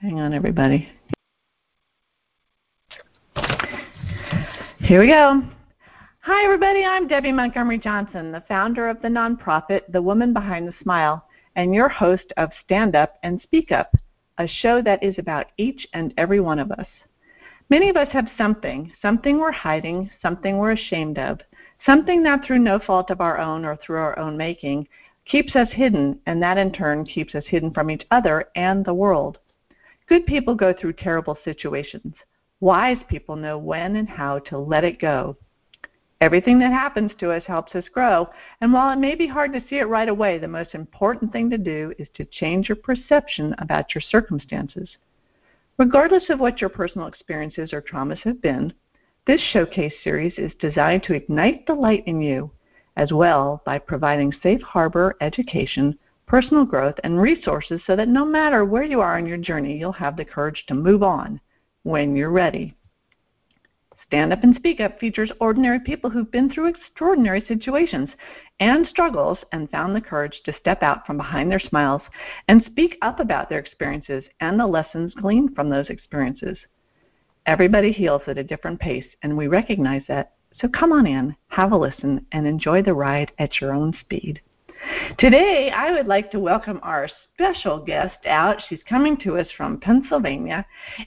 Hang on, everybody. Here we go. Hi, everybody. I'm Debbie Montgomery Johnson, the founder of the nonprofit The Woman Behind the Smile, and your host of Stand Up and Speak Up, a show that is about each and every one of us. Many of us have something, something we're hiding, something we're ashamed of, something that through no fault of our own or through our own making keeps us hidden, and that in turn keeps us hidden from each other and the world. Good people go through terrible situations. Wise people know when and how to let it go. Everything that happens to us helps us grow, and while it may be hard to see it right away, the most important thing to do is to change your perception about your circumstances. Regardless of what your personal experiences or traumas have been, this showcase series is designed to ignite the light in you as well by providing safe harbor education personal growth, and resources so that no matter where you are in your journey, you'll have the courage to move on when you're ready. Stand Up and Speak Up features ordinary people who've been through extraordinary situations and struggles and found the courage to step out from behind their smiles and speak up about their experiences and the lessons gleaned from those experiences. Everybody heals at a different pace, and we recognize that. So come on in, have a listen, and enjoy the ride at your own speed. Today, I would like to welcome our special guest out. She's coming to us from Pennsylvania,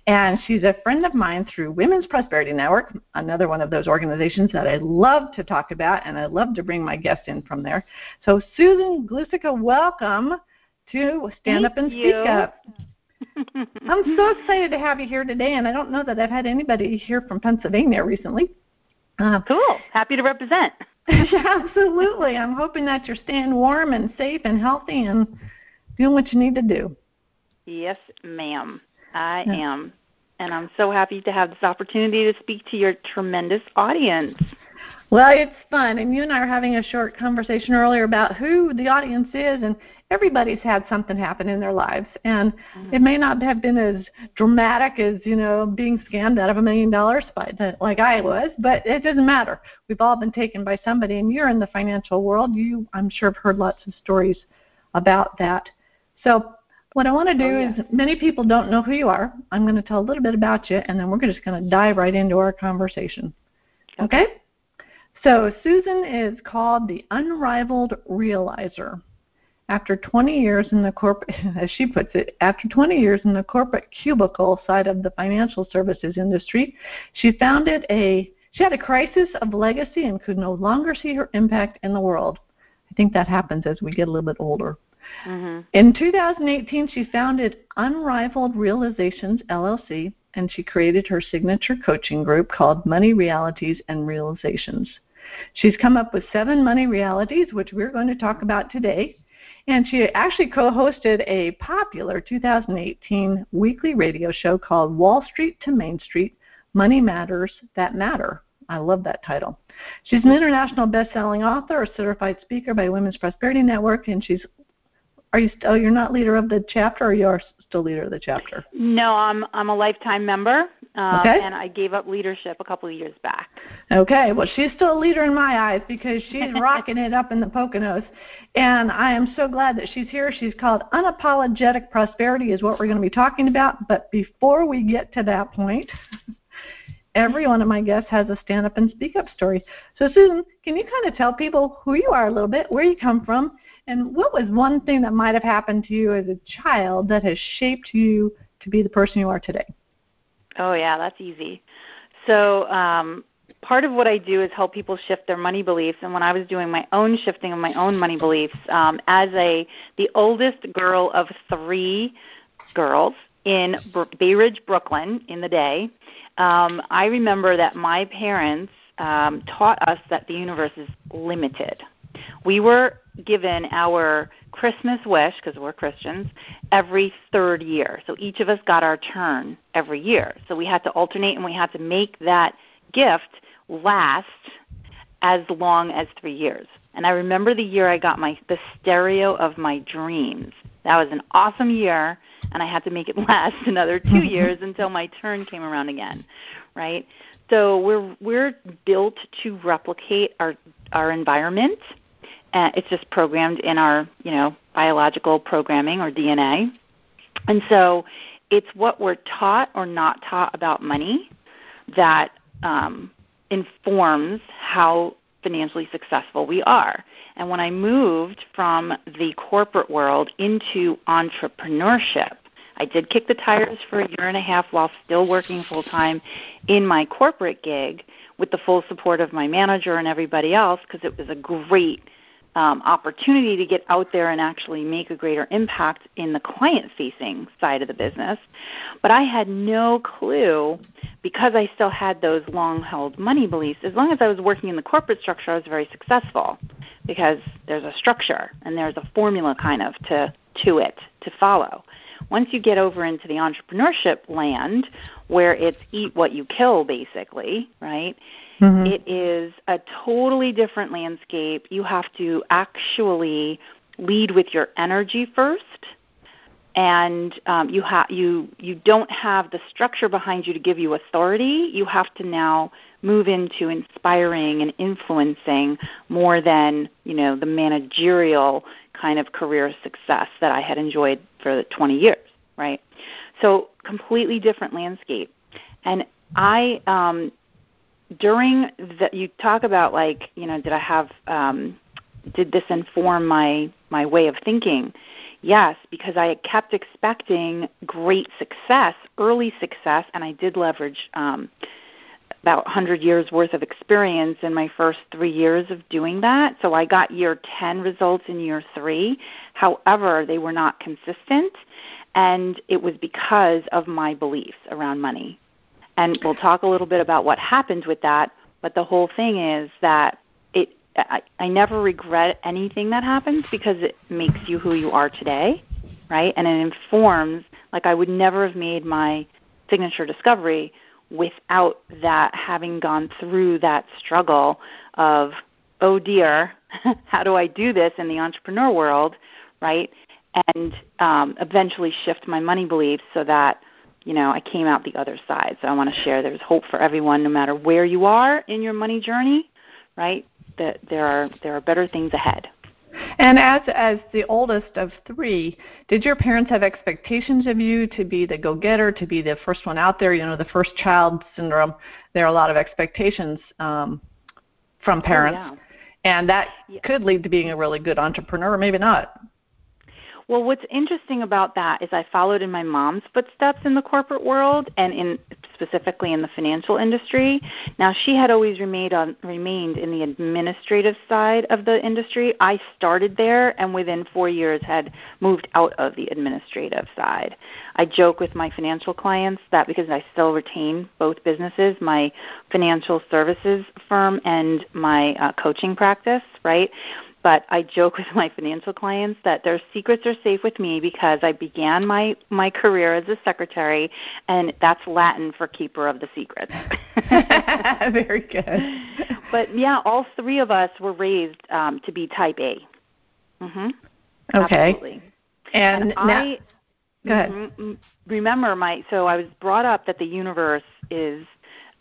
and she's a friend of mine through Women's Prosperity Network, another one of those organizations that I love to talk about, and I love to bring my guests in from there. So, Susan Glusica, welcome to Stand Thank Up and you. Speak Up. I'm so excited to have you here today, and I don't know that I've had anybody here from Pennsylvania recently. Uh, Cool. Happy to represent. Absolutely. I'm hoping that you're staying warm and safe and healthy and doing what you need to do. Yes, ma'am. I Yeah. am. And I'm so happy to have this opportunity to speak to your tremendous audience. Well, it's fun. And you and I were having a short conversation earlier about who the audience is, and everybody's had something happen in their lives. And Mm-hmm. it may not have been as dramatic as, you know, being scammed out of a million dollars by the, like I was, but it doesn't matter. We've all been taken by somebody, and you're in the financial world. You, I'm sure, have heard lots of stories about that. So, what I want to do Oh, yeah. is many people don't know who you are. I'm going to tell a little bit about you, and then we're just going to dive right into our conversation. Okay? So Susan is called the unrivaled realizer. After 20 years in the corporate, as she puts it, after 20 years in the corporate cubicle side of the financial services industry, she founded a. She had a crisis of legacy and could no longer see her impact in the world. I think that happens as we get a little bit older. hmm In 2018, she founded Unrivaled Realizations LLC, and she created her signature coaching group called Money Realities and Realizations. She's come up with seven money realities, which we're going to talk about today. And she actually co hosted a popular 2018 weekly radio show called Wall Street to Main Street Money Matters That Matter. I love that title. She's an international best selling author, a certified speaker by Women's Prosperity Network, and she's are you still? Oh, you're not leader of the chapter, or you are still leader of the chapter? No, I'm I'm a lifetime member, um, Okay. and I gave up leadership a couple of years back. Okay. Well, she's still a leader in my eyes because she's rocking it up in the Poconos, and I am so glad that she's here. She's called unapologetic prosperity, is what we're going to be talking about. But before we get to that point, every one of my guests has a stand up and speak up story. So, Susan, can you kind of tell people who you are a little bit, where you come from, and what was one thing that might have happened to you as a child that has shaped you to be the person you are today? Oh yeah, that's easy. So um, part of what I do is help people shift their money beliefs. And when I was doing my own shifting of my own money beliefs, um, as a the oldest girl of three girls in Bro- Bay Ridge, Brooklyn, in the day, um, I remember that my parents um, taught us that the universe is limited. We were given our Christmas wish, because we're Christians, every third year. So each of us got our turn every year. So we had to alternate and we had to make that gift last as long as three years. And I remember the year I got my the stereo of my dreams. That was an awesome year, and I had to make it last another two mm-hmm. years until my turn came around again, right? So we're we're built to replicate our our environment. Uh, it's just programmed in our you know biological programming or DNA, and so it's what we're taught or not taught about money that um, informs how financially successful we are. And when I moved from the corporate world into entrepreneurship, I did kick the tires for a year and a half while still working full time in my corporate gig with the full support of my manager and everybody else because it was a great um, opportunity to get out there and actually make a greater impact in the client facing side of the business. But I had no clue because I still had those long held money beliefs. As long as I was working in the corporate structure, I was very successful because there's a structure and there's a formula kind of to, to it to follow. Once you get over into the entrepreneurship land where it's eat what you kill basically, right? Mm-hmm. It is a totally different landscape. You have to actually lead with your energy first and um, you you you don't have the structure behind you to give you authority. You have to now move into inspiring and influencing more than you know the managerial kind of career success that I had enjoyed for 20 years, right? So completely different landscape. And I um, during that you talk about like you know did I have um, did this inform my my way of thinking? Yes, because I kept expecting great success, early success, and I did leverage um, about 100 years worth of experience in my first three years of doing that. So I got year 10 results in year three. However, they were not consistent, and it was because of my beliefs around money. And we'll talk a little bit about what happened with that. But the whole thing is that I, I never regret anything that happens because it makes you who you are today, right? And it informs. Like I would never have made my signature discovery without that having gone through that struggle of oh dear, how do I do this in the entrepreneur world, right? And um, eventually shift my money beliefs so that you know, I came out the other side. So I want to share there's hope for everyone no matter where you are in your money journey, right? That there are there are better things ahead. And as as the oldest of three, did your parents have expectations of you to be the go-getter, to be the first one out there? You know, the first child syndrome. There are a lot of expectations um, from oh, parents, oh, yeah. and that yeah. could lead to being a really good entrepreneur, or maybe not. Well, what's interesting about that is I followed in my mom's footsteps in the corporate world and in specifically in the financial industry. Now, she had always remained on remained in the administrative side of the industry. I started there and within 4 years had moved out of the administrative side. I joke with my financial clients that because I still retain both businesses, my financial services firm and my uh, coaching practice, right? But I joke with my financial clients that their secrets are safe with me because I began my my career as a secretary, and that's Latin for keeper of the secrets. Very good. But yeah, all three of us were raised um, to be Type A. Mm-hmm. Okay. Absolutely. And, and now, I go ahead. Mm-hmm, remember my so I was brought up that the universe is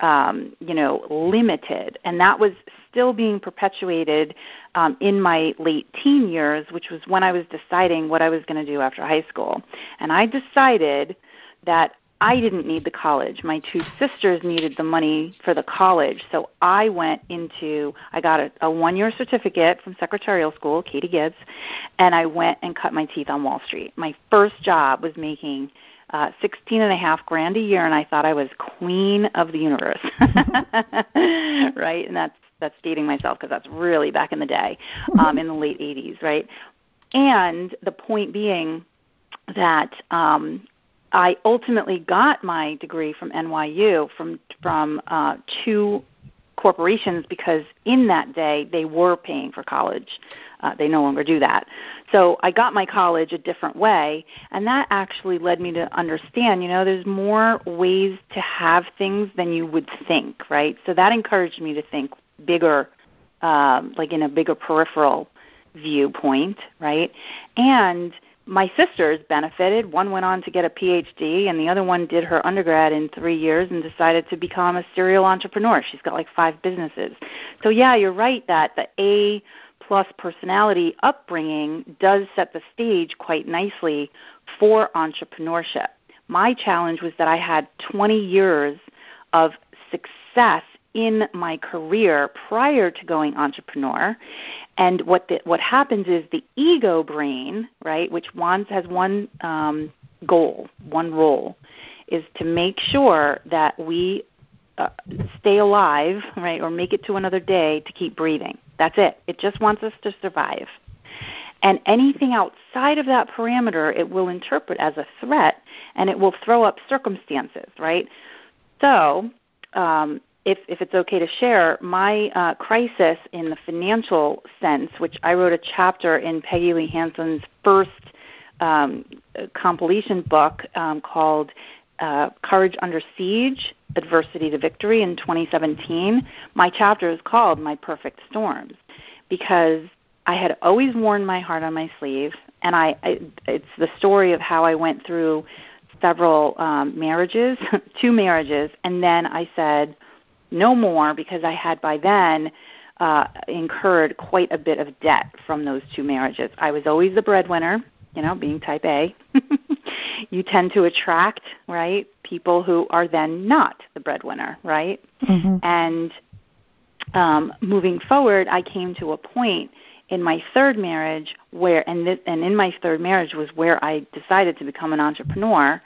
um, you know, limited. And that was still being perpetuated um, in my late teen years, which was when I was deciding what I was going to do after high school. And I decided that I didn't need the college. My two sisters needed the money for the college. So I went into, I got a, a one year certificate from secretarial school, Katie Gibbs, and I went and cut my teeth on Wall Street. My first job was making uh, sixteen and a half grand a year, and I thought I was queen of the universe, right? And that's that's dating myself because that's really back in the day, um, in the late '80s, right? And the point being that um, I ultimately got my degree from NYU from from uh, two corporations because in that day they were paying for college. Uh, they no longer do that. So I got my college a different way, and that actually led me to understand, you know, there's more ways to have things than you would think, right? So that encouraged me to think bigger, um, like in a bigger peripheral viewpoint, right? And my sisters benefited. One went on to get a PhD, and the other one did her undergrad in three years and decided to become a serial entrepreneur. She's got like five businesses. So, yeah, you're right that the A plus personality upbringing does set the stage quite nicely for entrepreneurship. My challenge was that I had 20 years of success in my career prior to going entrepreneur. And what the, what happens is the ego brain right which wants has one um, goal one role is to make sure that we uh, stay alive right or make it to another day to keep breathing. That's it. It just wants us to survive. And anything outside of that parameter, it will interpret as a threat and it will throw up circumstances, right? So, um, if, if it's okay to share, my uh, crisis in the financial sense, which I wrote a chapter in Peggy Lee Hanson's first um, compilation book um, called uh, Courage Under Siege Adversity to Victory in 2017. My chapter is called My Perfect Storms because I had always worn my heart on my sleeve, and I, I it's the story of how I went through several um, marriages, two marriages, and then I said no more because I had by then uh, incurred quite a bit of debt from those two marriages. I was always the breadwinner, you know, being type A. you tend to attract, right, people who are then not the breadwinner, right? Mm-hmm. And um, moving forward, I came to a point in my third marriage where and this, and in my third marriage was where I decided to become an entrepreneur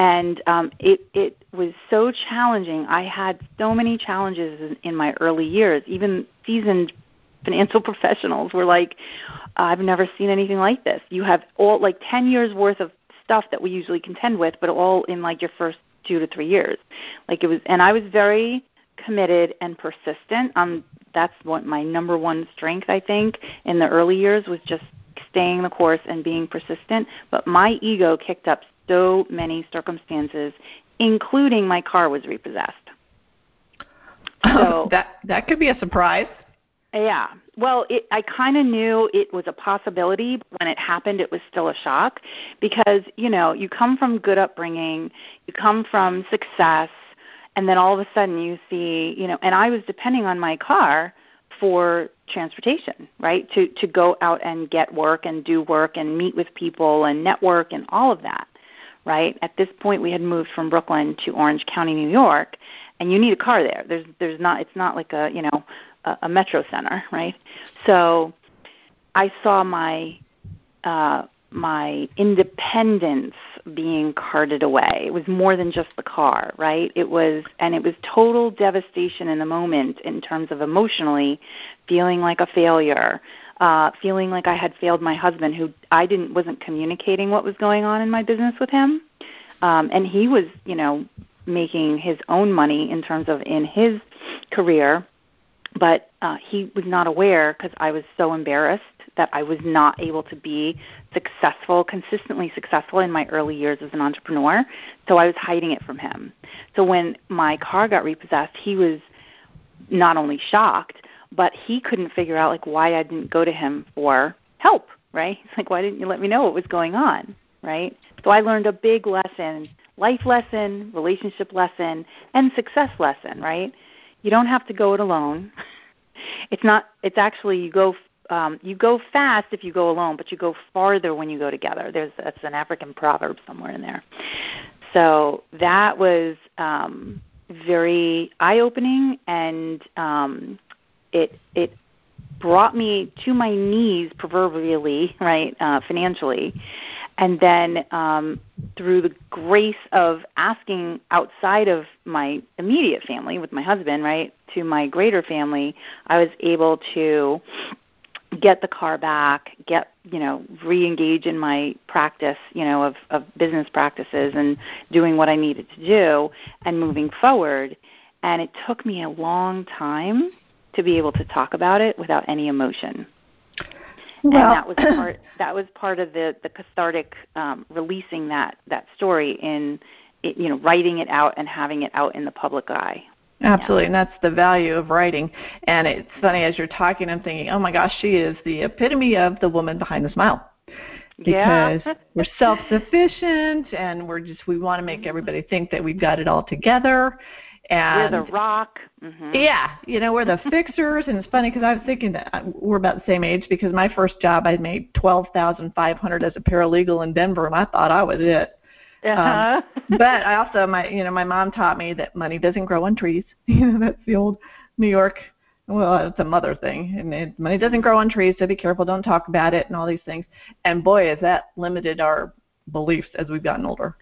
and um it it was so challenging. I had so many challenges in, in my early years. Even seasoned financial professionals were like i've never seen anything like this. You have all like 10 years worth of stuff that we usually contend with but all in like your first 2 to 3 years. Like it was and i was very committed and persistent. Um that's what my number one strength I think in the early years was just staying the course and being persistent. But my ego kicked up so many circumstances, including my car was repossessed. So that that could be a surprise. Yeah. Well, it, I kind of knew it was a possibility. But when it happened, it was still a shock because you know you come from good upbringing, you come from success, and then all of a sudden you see you know and i was depending on my car for transportation right to to go out and get work and do work and meet with people and network and all of that right at this point we had moved from brooklyn to orange county new york and you need a car there there's there's not it's not like a you know a, a metro center right so i saw my uh my independence being carted away. It was more than just the car, right? It was and it was total devastation in the moment in terms of emotionally feeling like a failure, uh feeling like I had failed my husband who I didn't wasn't communicating what was going on in my business with him. Um and he was, you know, making his own money in terms of in his career but uh, he was not aware because I was so embarrassed that I was not able to be successful, consistently successful in my early years as an entrepreneur. So I was hiding it from him. So when my car got repossessed, he was not only shocked, but he couldn't figure out like why I didn't go to him for help, right? He's like, why didn't you let me know what was going on, right? So I learned a big lesson, life lesson, relationship lesson, and success lesson, right? You don't have to go it alone. It's not. It's actually you go. Um, you go fast if you go alone, but you go farther when you go together. There's that's an African proverb somewhere in there. So that was um, very eye-opening, and um, it it brought me to my knees proverbially, right, uh, financially, and then um, through the grace of asking outside of my immediate family with my husband right to my greater family i was able to get the car back get you know re-engage in my practice you know of, of business practices and doing what i needed to do and moving forward. And it took me a long time to be able to talk about it without any emotion well, and that was part that was part of the the cathartic um, releasing that that story in it, you know writing it out and having it out in the public eye. Absolutely, yeah. and that's the value of writing. And it's funny as you're talking, I'm thinking, oh my gosh, she is the epitome of the woman behind the smile. Because yeah. we're self-sufficient and we're just we want to make everybody think that we've got it all together and we're the rock. Mm-hmm. Yeah, you know, we're the fixers, and it's funny because I was thinking that uh, we're about the same age because my first job I made twelve thousand five hundred as a paralegal in Denver, and I thought I was it. Uh-huh. Um, but I also my you know my mom taught me that money doesn't grow on trees. You know that's the old New York. Well, it's a mother thing, and it, money doesn't grow on trees, so be careful, don't talk about it, and all these things. And boy, has that limited our beliefs as we've gotten older.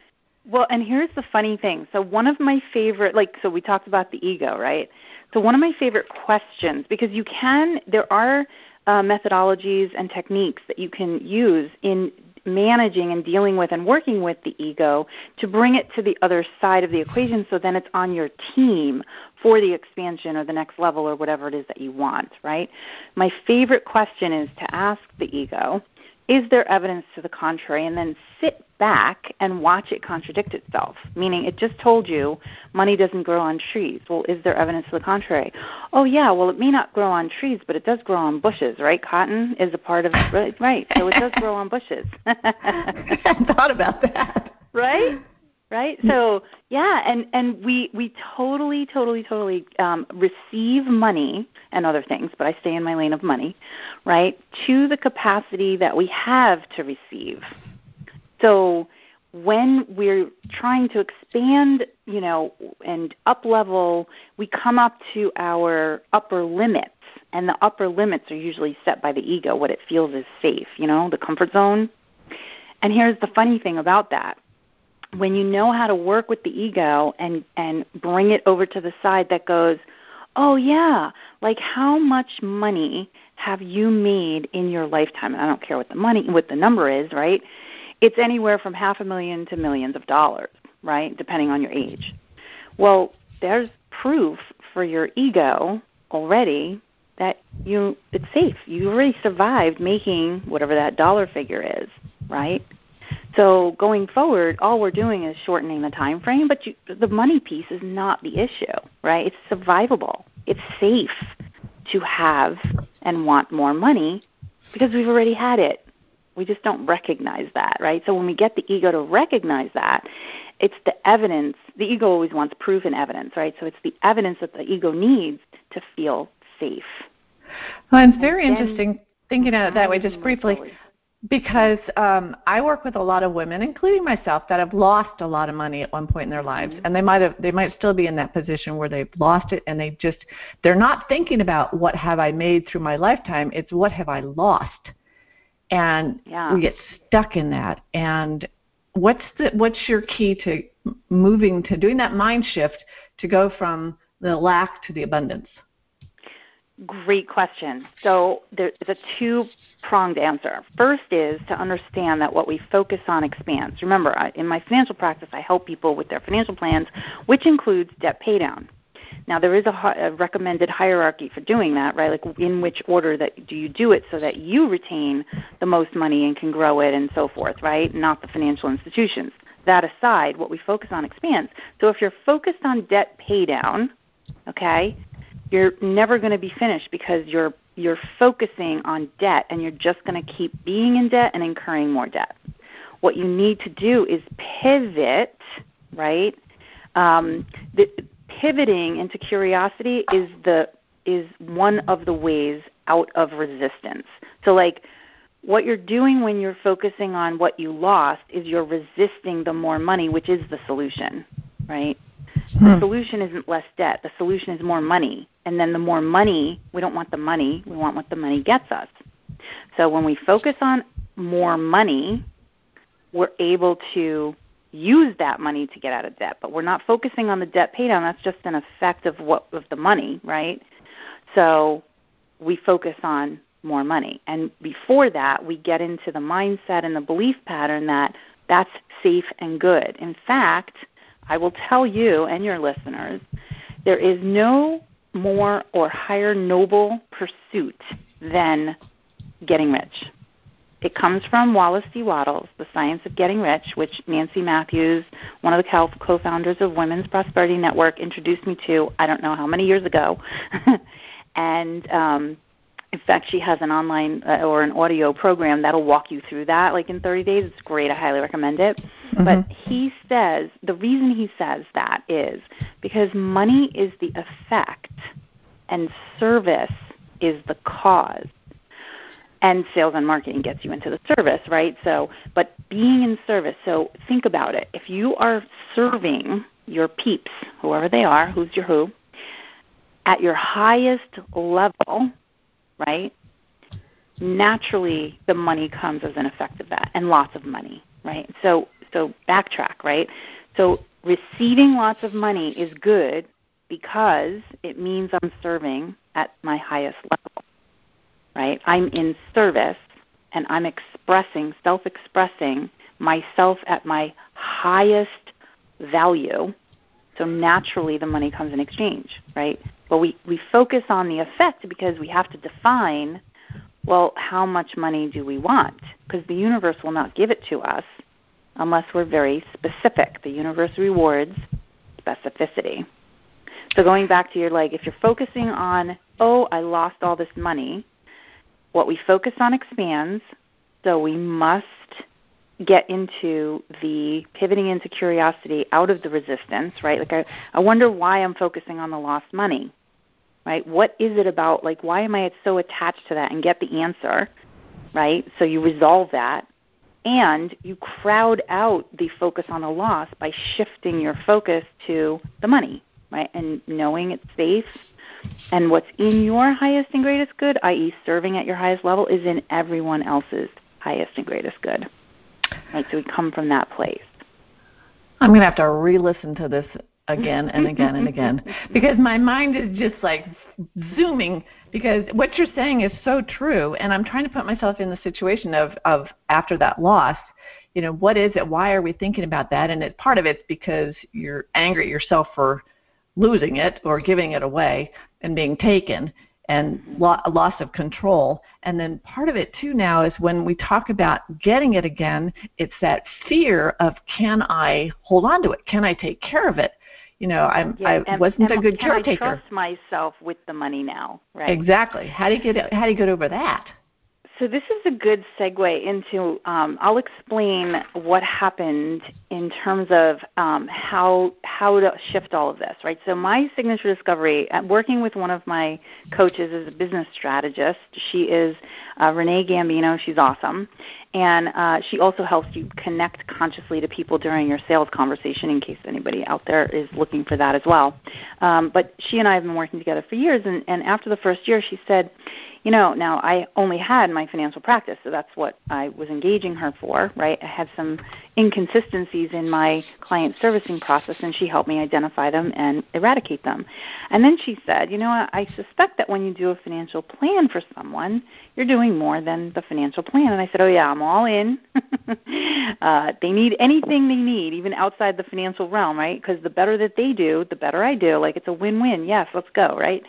Well, and here's the funny thing. So one of my favorite, like, so we talked about the ego, right? So one of my favorite questions, because you can, there are uh, methodologies and techniques that you can use in managing and dealing with and working with the ego to bring it to the other side of the equation so then it's on your team for the expansion or the next level or whatever it is that you want, right? My favorite question is to ask the ego is there evidence to the contrary? And then sit back and watch it contradict itself, meaning it just told you money doesn't grow on trees. Well, is there evidence to the contrary? Oh, yeah, well, it may not grow on trees, but it does grow on bushes, right? Cotton is a part of, right, right so it does grow on bushes. I thought about that. Right? Right? So yeah and and we we totally totally totally um, receive money and other things but i stay in my lane of money right to the capacity that we have to receive. So when we're trying to expand you know and up level we come up to our upper limits and the upper limits are usually set by the ego what it feels is safe you know the comfort zone. And here's the funny thing about that when you know how to work with the ego and and bring it over to the side that goes oh yeah like how much money have you made in your lifetime? And i don't care what the money what the number is right? It's anywhere from half a million to millions of dollars right? Depending on your age. Well there's proof for your ego already that you it's safe. You already survived making whatever that dollar figure is right so going forward, all we're doing is shortening the time frame, but you, the money piece is not the issue, right? It's survivable. It's safe to have and want more money because we've already had it. We just don't recognize that, right? So when we get the ego to recognize that, it's the evidence. The ego always wants proof and evidence, right? So it's the evidence that the ego needs to feel safe. Well, it's very interesting thinking of it that way, just briefly because um, I work with a lot of women, including myself, that have lost a lot of money at one point in their lives, mm-hmm. and they might have they might still be in that position where they've lost it, and they just they're not thinking about what have I made through my lifetime. It's what have I lost, and yeah. we get stuck in that. And what's the what's your key to moving to doing that mind shift to go from the lack to the abundance? Great question. So there's a two pronged answer. First is to understand that what we focus on expands. Remember, in my financial practice, I help people with their financial plans, which includes debt paydown. Now there is a, a, recommended hierarchy for doing that, right? Like in which order that do you do it so that you retain the most money and can grow it and so forth, right? Not the financial institutions. That aside, what we focus on expands. So if you're focused on debt paydown, okay, you're never going to be finished because you're you're focusing on debt and you're just going to keep being in debt and incurring more debt. What you need to do is pivot, right? Um, the, pivoting into curiosity is the is one of the ways out of resistance. So like what you're doing when you're focusing on what you lost is you're resisting the more money, which is the solution, right? Hmm. The solution isn't less debt. The solution is more money. And then the more money, we don't want the money, we want what the money gets us. So when we focus on more money, we're able to use that money to get out of debt. But we're not focusing on the debt paydown. That's just an effect of what of the money, right? So we focus on more money. And before that, we get into the mindset and the belief pattern that that's safe and good. In fact, I will tell you and your listeners, there is no more or higher noble pursuit than getting rich. It comes from Wallace D. Wattles, The Science of Getting Rich, which Nancy Matthews, one of the co founders of Women's Prosperity Network, introduced me to, I don't know how many years ago. and um, in fact, she has an online uh, or an audio program that'll walk you through that, like in 30 days. It's great. I highly recommend it. Mm-hmm. But he says the reason he says that is because money is the effect and service is the cause. and sales and marketing gets you into the service, right? So, but being in service. So think about it. If you are serving your peeps, whoever they are, who's your who, at your highest level, right? Naturally, the money comes as an effect of that, and lots of money, right? So, so backtrack, right? So receiving lots of money is good because it means I'm serving at my highest level right? I'm in service and I'm expressing, self expressing myself at my highest value. So naturally the money comes in exchange, right? But we, we focus on the effect because we have to define well, how much money do we want? Because the universe will not give it to us unless we're very specific. The universe rewards specificity. So going back to your like, if you're focusing on, oh, I lost all this money, what we focus on expands, so we must get into the pivoting into curiosity out of the resistance, right? Like I, I wonder why I'm focusing on the lost money. Right? What is it about like why am I so attached to that and get the answer, right? So you resolve that and you crowd out the focus on the loss by shifting your focus to the money, right? And knowing it's safe and what's in your highest and greatest good, i.e., serving at your highest level, is in everyone else's highest and greatest good. Right? So we come from that place. I'm going to have to re listen to this again and again and again because my mind is just like zooming because what you're saying is so true and I'm trying to put myself in the situation of of after that loss you know what is it why are we thinking about that and it part of it's because you're angry at yourself for losing it or giving it away and being taken and lo- loss of control. And then part of it too now is when we talk about getting it again, it's that fear of can I hold on to it? Can I take care of it? You know, I'm, yeah, I wasn't and a good can caretaker. I trust myself with the money now, right? Exactly. How do you get how do you get over that? So this is a good segue into. Um, I'll explain what happened in terms of um, how how to shift all of this, right? So my signature discovery, at working with one of my coaches as a business strategist, she is uh, Renee Gambino. She's awesome, and uh, she also helps you connect consciously to people during your sales conversation. In case anybody out there is looking for that as well, um, but she and I have been working together for years, and, and after the first year, she said you know, now I only had my financial practice, so that's what I was engaging her for, right? I had some inconsistencies in my client servicing process, and she helped me identify them and eradicate them. And then she said, you know, I suspect that when you do a financial plan for someone, you're doing more than the financial plan. And I said, oh yeah, I'm all in. uh, they need anything they need, even outside the financial realm, right? Because the better that they do, the better I do. Like it's a win-win. Yes, let's go, right?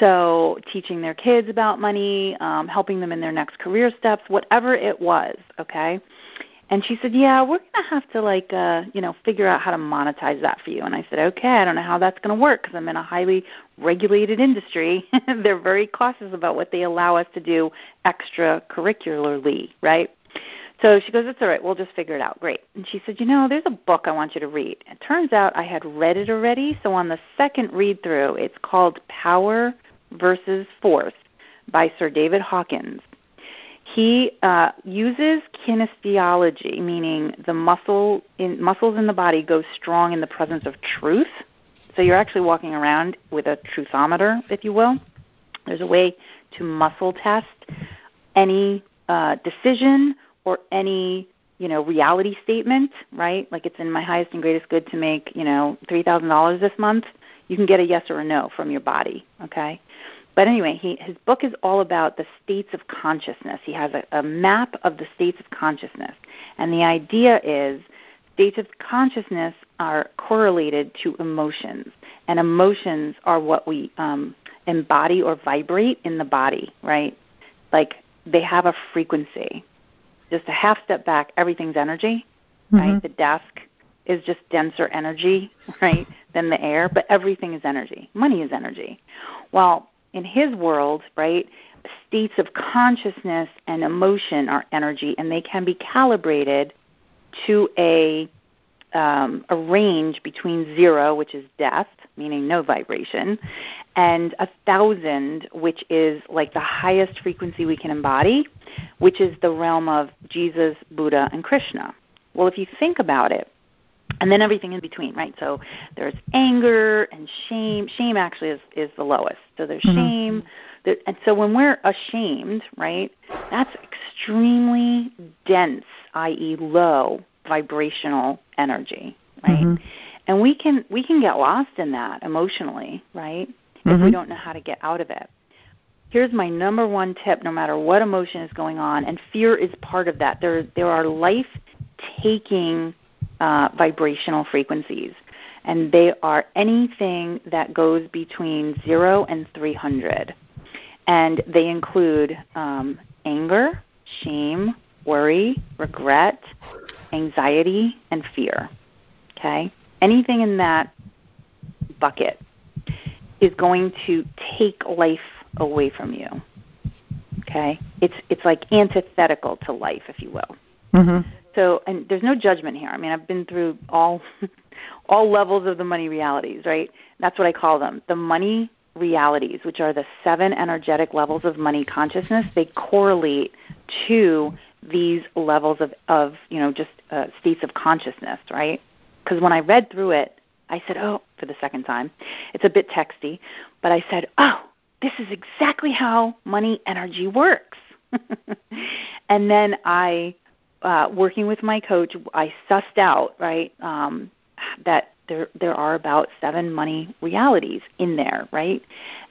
So teaching their kids about money, um, helping them in their next career steps, whatever it was, okay? And she said, "Yeah, we're going to have to like uh, you know, figure out how to monetize that for you." And I said, "Okay, I don't know how that's going to work because I'm in a highly regulated industry. They're very cautious about what they allow us to do extracurricularly, right?" So she goes, "It's all right. We'll just figure it out." Great. And she said, "You know, there's a book I want you to read." It turns out I had read it already, so on the second read through, it's called Power versus Force by Sir David Hawkins. He uh, uses kinesiology, meaning the muscle in, muscles in the body go strong in the presence of truth. So you're actually walking around with a truthometer, if you will. There's a way to muscle test any uh, decision or any you know reality statement, right? Like it's in my highest and greatest good to make you know three thousand dollars this month. You can get a yes or a no from your body. Okay, but anyway, he, his book is all about the states of consciousness. He has a, a map of the states of consciousness. And the idea is states of consciousness are correlated to emotions. And emotions are what we um, embody or vibrate in the body, right? Like they have a frequency. Just a half step back, everything's energy, mm-hmm. right? The desk is just denser energy, right, than the air, but everything is energy. Money is energy. Well, in his world, right, states of consciousness and emotion are energy, and they can be calibrated to a um, a range between zero, which is death, meaning no vibration, and a thousand, which is like the highest frequency we can embody, which is the realm of Jesus, Buddha, and Krishna. Well, if you think about it, and then everything in between, right? So there's anger and shame. Shame actually is, is the lowest. So there's mm-hmm. shame. There, and so when we're ashamed, right, that's extremely dense, i.e., low vibrational energy, right? Mm-hmm. And we can we can get lost in that emotionally, right? Mm-hmm. If we mm-hmm. don't know how to get out of it. Here's my number one tip no matter what emotion is going on and fear is part of that. There there are life taking uh, vibrational frequencies and they are anything that goes between 0 and 300 and they include um, anger, shame, worry, regret, anxiety, and fear. Okay? Anything in that bucket is going to take life away from you. Okay? It's it's like antithetical to life, if you will. Mm-hmm. So, and there's no judgment here. I mean, I've been through all all levels of the money realities, right? That's what I call them. The money realities, which are the seven energetic levels of money consciousness, they correlate to these levels of, of you know, just uh, states of consciousness, right? Because when I read through it, I said, oh, for the second time, it's a bit texty, but I said, oh, this is exactly how money energy works. and then I, uh, working with my coach, I sussed out, right, um, that there there are about seven money realities in there, right?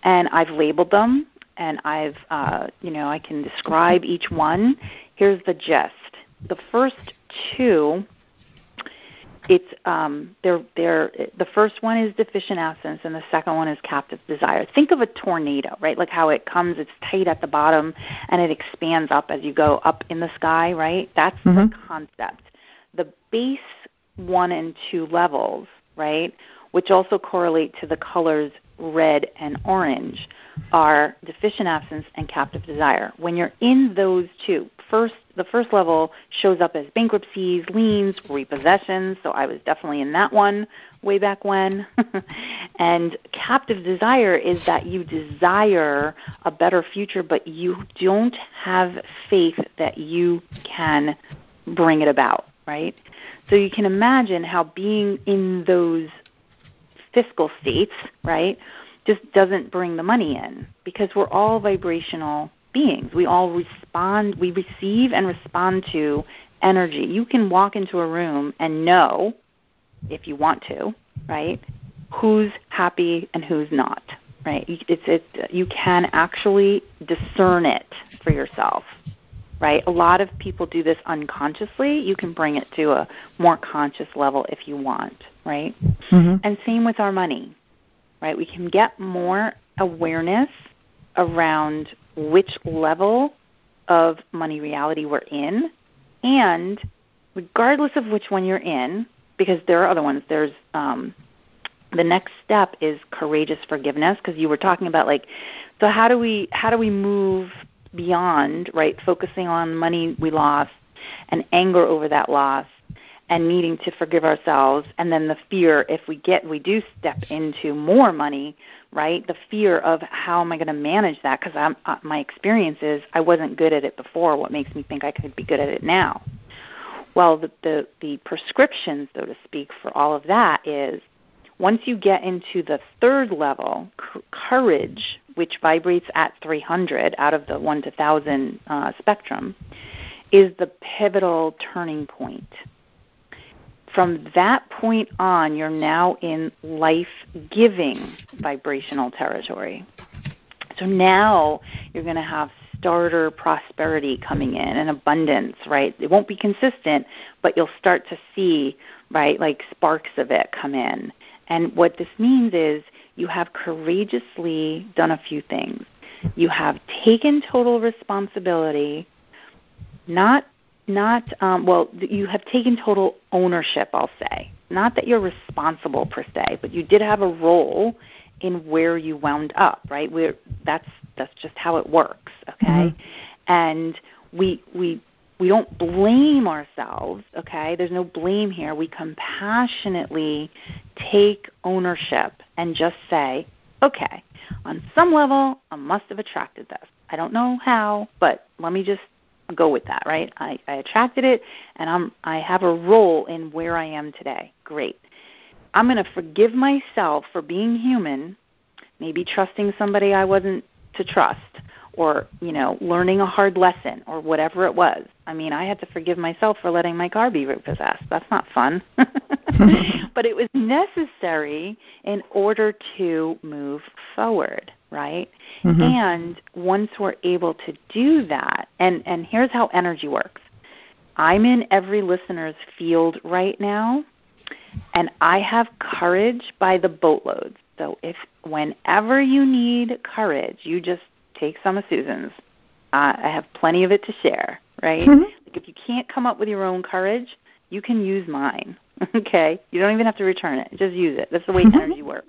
And I've labeled them, and I've uh, you know I can describe each one. Here's the gist. The first two it's um they're they're the first one is deficient absence and the second one is captive desire. Think of a tornado right? Like how it comes it's tight at the bottom and it expands up as you go up in the sky right? That's mm-hmm. the concept. The base one and two levels right, which also correlate to the colors red and orange, are deficient absence and captive desire. When you're in those two, first the first level shows up as bankruptcies, liens, repossessions. So I was definitely in that one way back when. and captive desire is that you desire a better future, but you don't have faith that you can bring it about, right? So you can imagine how being in those fiscal states, right, just doesn't bring the money in because we're all vibrational beings. We all respond, we receive and respond to energy. You can walk into a room and know, if you want to, right, who's happy and who's not, right? It's, it's, you can actually discern it for yourself right? A lot of people do this unconsciously. You can bring it to a more conscious level if you want, right? Mm-hmm. And same with our money, right? We can get more awareness around which level of money reality we're in, and regardless of which one you're in, because there are other ones, there's um, the next step is courageous forgiveness because you were talking about like so how do we how do we move beyond, right, focusing on money we lost and anger over that loss and needing to forgive ourselves and then the fear if we get we do step into more money right the fear of how am i going to manage that? Because i'm uh, my experience is i wasn't good at it before. What makes me think i could be good at it now? Well the the, the prescription so to speak for all of that is once you get into the third level, courage, which vibrates at 300 out of the 1 to 1000 uh, spectrum, is the pivotal turning point. From that point on, you're now in life giving vibrational territory. So now you're going to have starter prosperity coming in and abundance, right? It won't be consistent, but you'll start to see, right, like sparks of it come in. And what this means is you have courageously done a few things. You have taken total responsibility, not not um, well. You have taken total ownership. I'll say not that you're responsible per se, but you did have a role in where you wound up. Right? Where that's that's just how it works. Okay, mm-hmm. and we we we don't blame ourselves, okay? There's no blame here. We compassionately take ownership and just say, okay, on some level, I must have attracted this. I don't know how, but let me just go with that, right? I, I attracted it, and I'm I have a role in where I am today. Great. I'm going to forgive myself for being human, maybe trusting somebody I wasn't to trust, or you know learning a hard lesson or whatever it was. I mean i had to forgive myself for letting my car be repossessed that's not fun. But it was necessary in order to move forward right? Mm-hmm. and once we're able to do that and and here's how energy works. I'm in every listener's field right now and i have courage by the boatloads so if whenever you need courage you just take some of Susan's. Uh, I have plenty of it to share, right? Mm-hmm. Like if you can't come up with your own courage, you can use mine. okay, you don't even have to return it; just use it. That's the way mm-hmm. energy works,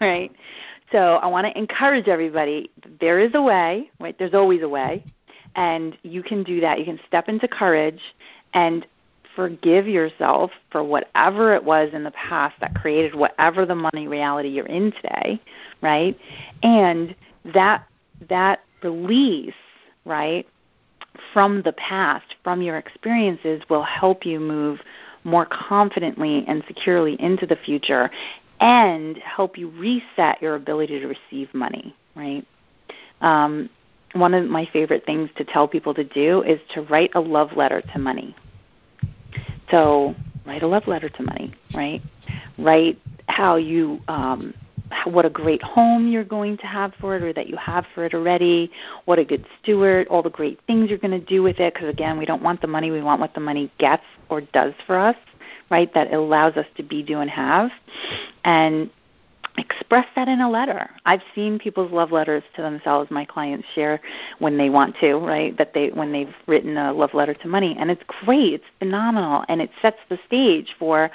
right? So I want to encourage everybody. There is a way, right? There's always a way, and you can do that. You can step into courage and forgive yourself for whatever it was in the past that created whatever the money reality you're in today, right? And that that release, right, from the past, from your experiences, will help you move more confidently and securely into the future and help you reset your ability to receive money, right? Um, one of my favorite things to tell people to do is to write a love letter to money. So, write a love letter to money, right? Write how you um, what a great home you're going to have for it or that you have for it already, what a good steward, all the great things you're going to do with it because again, we don't want the money, we want what the money gets or does for us, right? That allows us to be, do and have. And express that in a letter. I've seen people's love letters to themselves my clients share when they want to, right? That they when they've written a love letter to money and it's great, it's phenomenal and it sets the stage for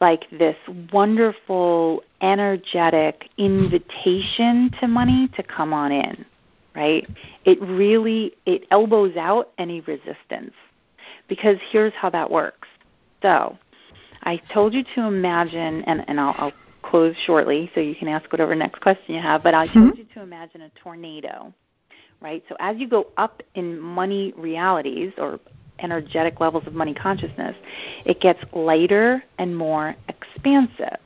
like this wonderful, energetic invitation to money to come on in, right? It really it elbows out any resistance. Because here's how that works. So, I told you to imagine, and, and I'll, I'll close shortly so you can ask whatever next question you have, but I told mm-hmm. you to imagine a tornado, right? So as you go up in money realities or energetic levels of money consciousness, it gets lighter and more expansive.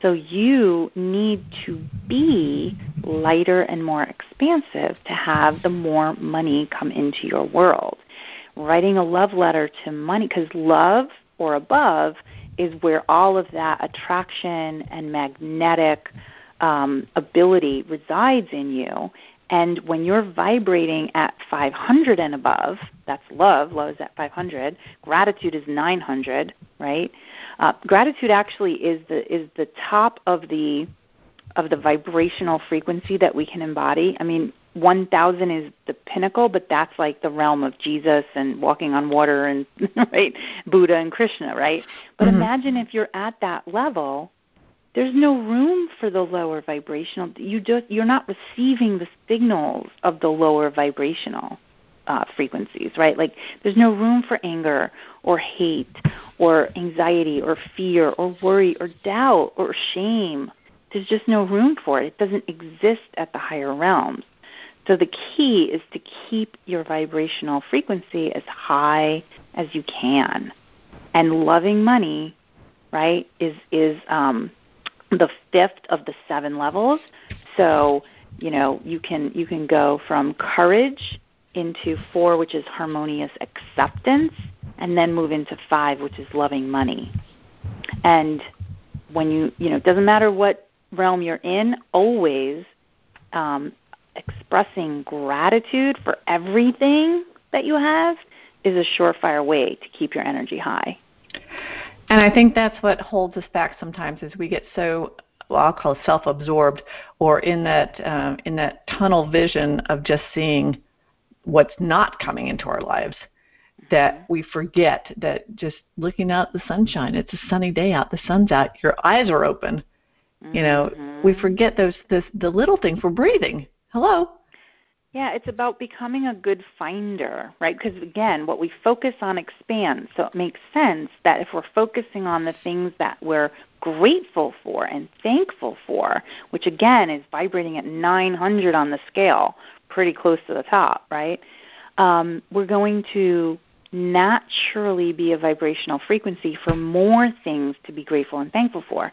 So you need to be lighter and more expansive to have the more money come into your world. Writing a love letter to money, because love or above is where all of that attraction and magnetic um, ability resides in you. And when you're vibrating at 500 and above, that's love. Love is at 500. Gratitude is 900, right? Uh, gratitude actually is the is the top of the of the vibrational frequency that we can embody. I mean, 1000 is the pinnacle, but that's like the realm of Jesus and walking on water and right, Buddha and Krishna, right? But mm-hmm. imagine if you're at that level there's no room for the lower vibrational. You just you're not receiving the signals of the lower vibrational uh, frequencies right? Like there's no room for anger or hate or anxiety or fear or worry or doubt or shame. There's just no room for it. It doesn't exist at the higher realms. So the key is to keep your vibrational frequency as high as you can. And loving money right is is um the fifth of the seven levels. So, you know, you can you can go from courage into four, which is harmonious acceptance, and then move into five, which is loving money. And when you you know, it doesn't matter what realm you're in, always um, expressing gratitude for everything that you have is a surefire way to keep your energy high. And I think that's what holds us back sometimes is we get so well, I'll call self-absorbed or in that uh, in that tunnel vision of just seeing what's not coming into our lives that mm-hmm. we forget that just looking out the sunshine it's a sunny day out the sun's out your eyes are open you know mm-hmm. we forget those this, the little things we're breathing hello Yeah, it's about becoming a good finder, right? Because again, what we focus on expands. So it makes sense that if we're focusing on the things that we're grateful for and thankful for, which again is vibrating at 900 on the scale, pretty close to the top, right? Um, we're going to naturally be a vibrational frequency for more things to be grateful and thankful for.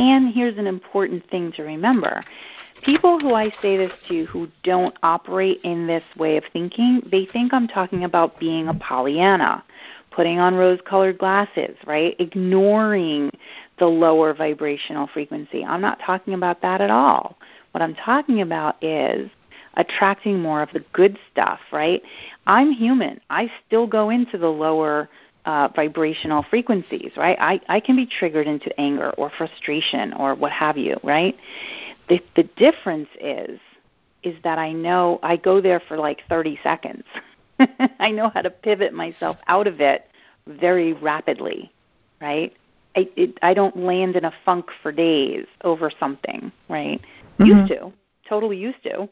And here's an important thing to remember people who I say this to who don't operate in this way of thinking, they think I'm talking about being a Pollyanna, putting on rose colored glasses, right? Ignoring the lower vibrational frequency. I'm not talking about that at all. What I'm talking about is attracting more of the good stuff, right? I'm human. I still go into the lower uh, vibrational frequencies, right? I, I can be triggered into anger or frustration or what have you, right? The, the difference is is that I know I go there for like 30 seconds. I know how to pivot myself out of it very rapidly, right? I it, I don't land in a funk for days over something, right? Mm-hmm. Used to, totally used to,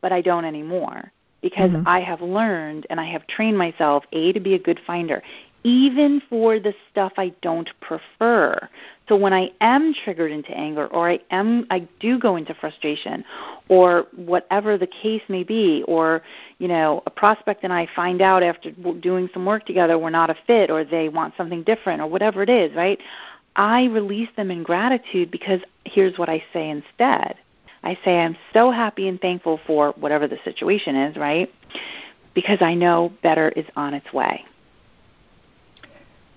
but I don't anymore because mm-hmm. I have learned and I have trained myself a to be a good finder, even for the stuff I don't prefer. So when I am triggered into anger or I am I do go into frustration or whatever the case may be or you know a prospect and I find out after doing some work together we're not a fit or they want something different or whatever it is, right? I release them in gratitude because here's what I say instead. I say I'm so happy and thankful for whatever the situation is, right? Because I know better is on its way.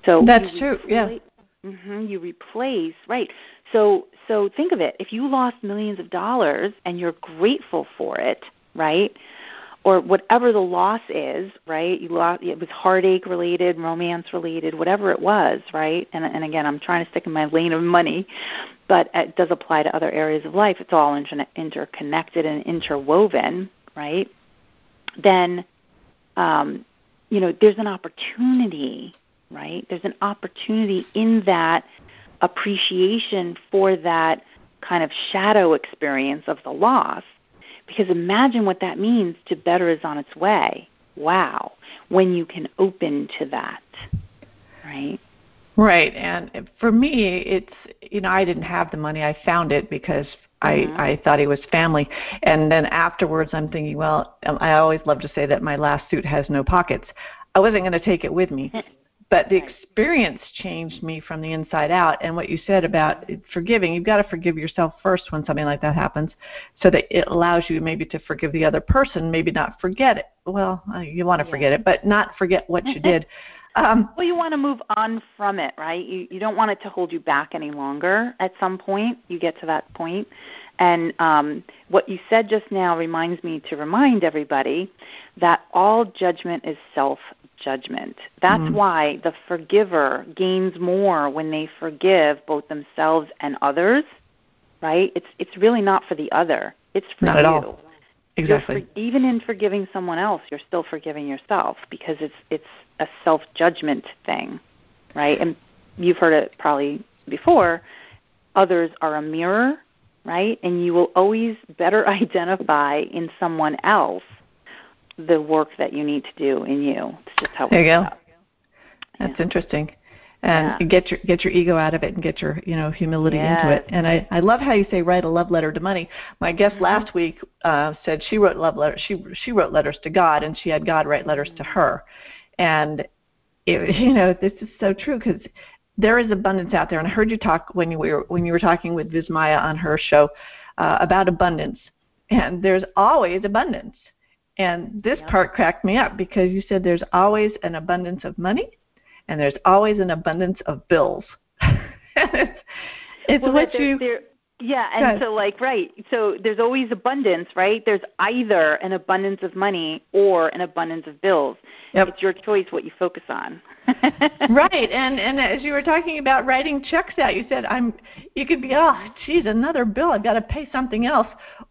So that's true. yeah. Mm-hmm, you replace right. So so think of it. If you lost millions of dollars and you're grateful for it, right? Or whatever the loss is, right? You lost it was heartache related, romance related, whatever it was, right? And and again, I'm trying to stick in my lane of money, but it does apply to other areas of life. It's all inter- interconnected and interwoven, right? Then, um, you know, there's an opportunity right? There's an opportunity in that appreciation for that kind of shadow experience of the loss. Because imagine what that means to better is on its way. Wow. When you can open to that, right? Right. And for me, it's, you know, I didn't have the money. I found it because mm-hmm. I, I thought he was family. And then afterwards, I'm thinking, well, I always love to say that my last suit has no pockets. I wasn't going to take it with me. but the experience changed me from the inside out. And what you said about forgiving you've got to forgive yourself first when something like that happens so that it allows you maybe to forgive the other person maybe not forget it. Well uh, you want to yeah. forget it but not forget what you did. Um, well you want to move on from it right? You you don't want it to hold you back any longer at some point. You get to that point. And um, what you said just now reminds me to remind everybody that all judgment is self judgment. That's mm-hmm. why the forgiver gains more when they forgive both themselves and others, right? It's it's really not for the other. It's for not you. At all. Exactly. For, even in forgiving someone else, you're still forgiving yourself because it's it's a self judgment thing, right? And you've heard it probably before. Others are a mirror, right? And you will always better identify in someone else the work that you need to do in you. It's just how there you go. That's yeah. interesting. And yeah. get your get your ego out of it and get your you know humility yes. into it. And I I love how you say write a love letter to money. My guest mm-hmm. last week uh, said she wrote love letters. She she wrote letters to God and she had God write letters mm-hmm. to her. And it, you know this is so true because there is abundance out there. And I heard you talk when you were when you were talking with Vismaya on her show uh, about abundance. And there's always abundance and this yep. part cracked me up because you said there's always an abundance of money and there's always an abundance of bills. it's it's well, what you yeah, and so like right, so there's always abundance, right? There's either an abundance of money or an abundance of bills. Yep. It's your choice what you focus on. right, and and as you were talking about writing checks out, you said I'm. You could be oh, geez, another bill. I've got to pay something else,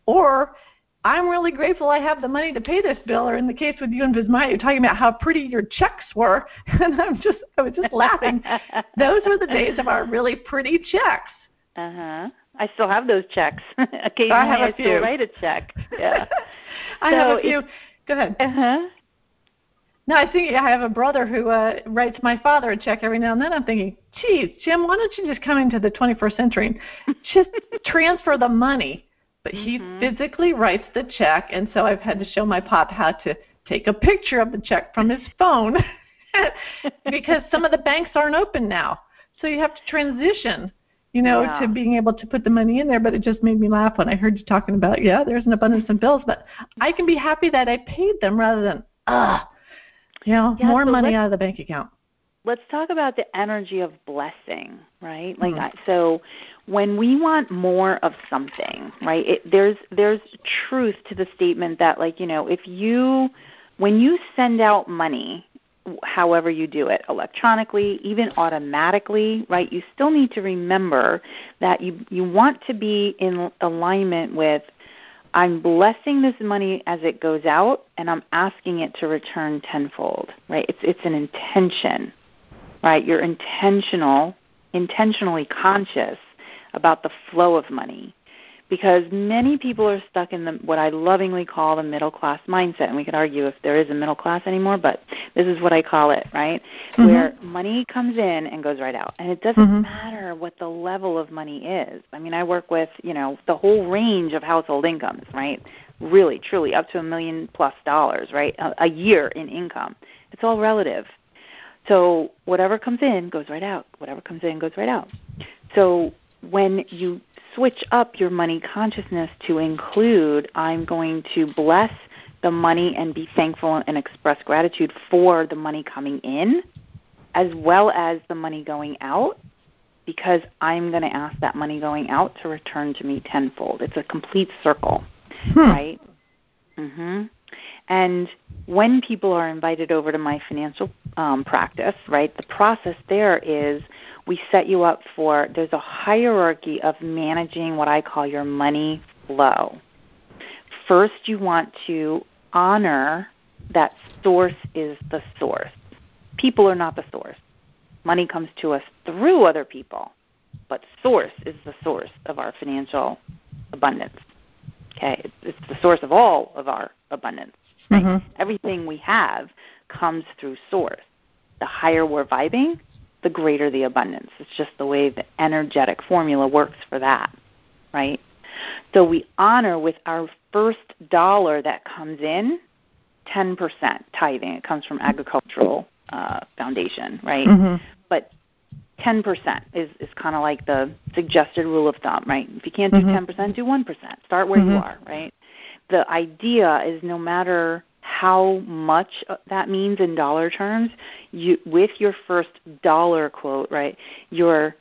or I'm really grateful I have the money to pay this bill. Or in the case with you and Vismaya, you're talking about how pretty your checks were, and I'm just I was just laughing. those were the days of our really pretty checks. Uh huh. I still have those checks. Occasionally, I, have I still write a check. Yeah. I have a few. Go ahead. Uh huh. No, I think I have a brother who uh, writes my father a check every now and then. I'm thinking, geez, Jim, why don't you just come into the 21st century and just transfer the money? But he Mhm. physically writes the check, and so I've had to show my pop how to take a picture of the check from his phone because some of the banks aren't open now. So you have to transition, you know, Yeah. to being able to put the money in there. But it just made me laugh when I heard you talking about, yeah, there's an abundance of bills, but I can be happy that I paid them rather than, ah, you know, Yeah, more so money out of the bank account. Let's talk about the energy of blessing, right? Like Mhm. So when we want more of something, right? It, there's there's truth to the statement that like, you know, if you when you send out money, however you do it, electronically, even automatically, right? You still need to remember that you you want to be in alignment with I'm blessing this money as it goes out and I'm asking it to return tenfold, right? It's it's an intention, right? You're intentional, intentionally conscious about the flow of money. Because many people are stuck in the what I lovingly call the middle class mindset, and we could argue if there is a middle class anymore, but this is what I call it, right? Mhm. Where money comes in and goes right out, and it doesn't Mhm. matter what the level of money is. I mean, I work with you know the whole range of household incomes, right? Really, truly, up to a million plus dollars, right? A, a year in income. It's all relative. So whatever comes in goes right out. Whatever comes in goes right out. So when you switch up your money consciousness to include, I'm going to bless the money and be thankful and express gratitude for the money coming in, as well as the money going out, because I'm going to ask that money going out to return to me tenfold. It's a complete circle Hmm. right? hmm And when people are invited over to my financial um, practice, right, the process there is we set you up for there's a hierarchy of managing what I call your money flow. First, you want to honor that source is the source. People are not the source. Money comes to us through other people, but source is the source of our financial abundance. Okay, it's, it's the source of all of our abundance. Mhm. Everything we have comes through source. The higher we're vibing, the greater the abundance. It's just the way the energetic formula works for that, right? So we honor with our first dollar that comes in 10% tithing. It comes from agricultural uh, foundation, right? Mhm. But 10% is, is kind of like the suggested rule of thumb, right? If you can't do Mhm. 10%, do 1%. Start where you Mhm. are, right? The idea is no matter how much that means in dollar terms, you with your first dollar quote, right? You're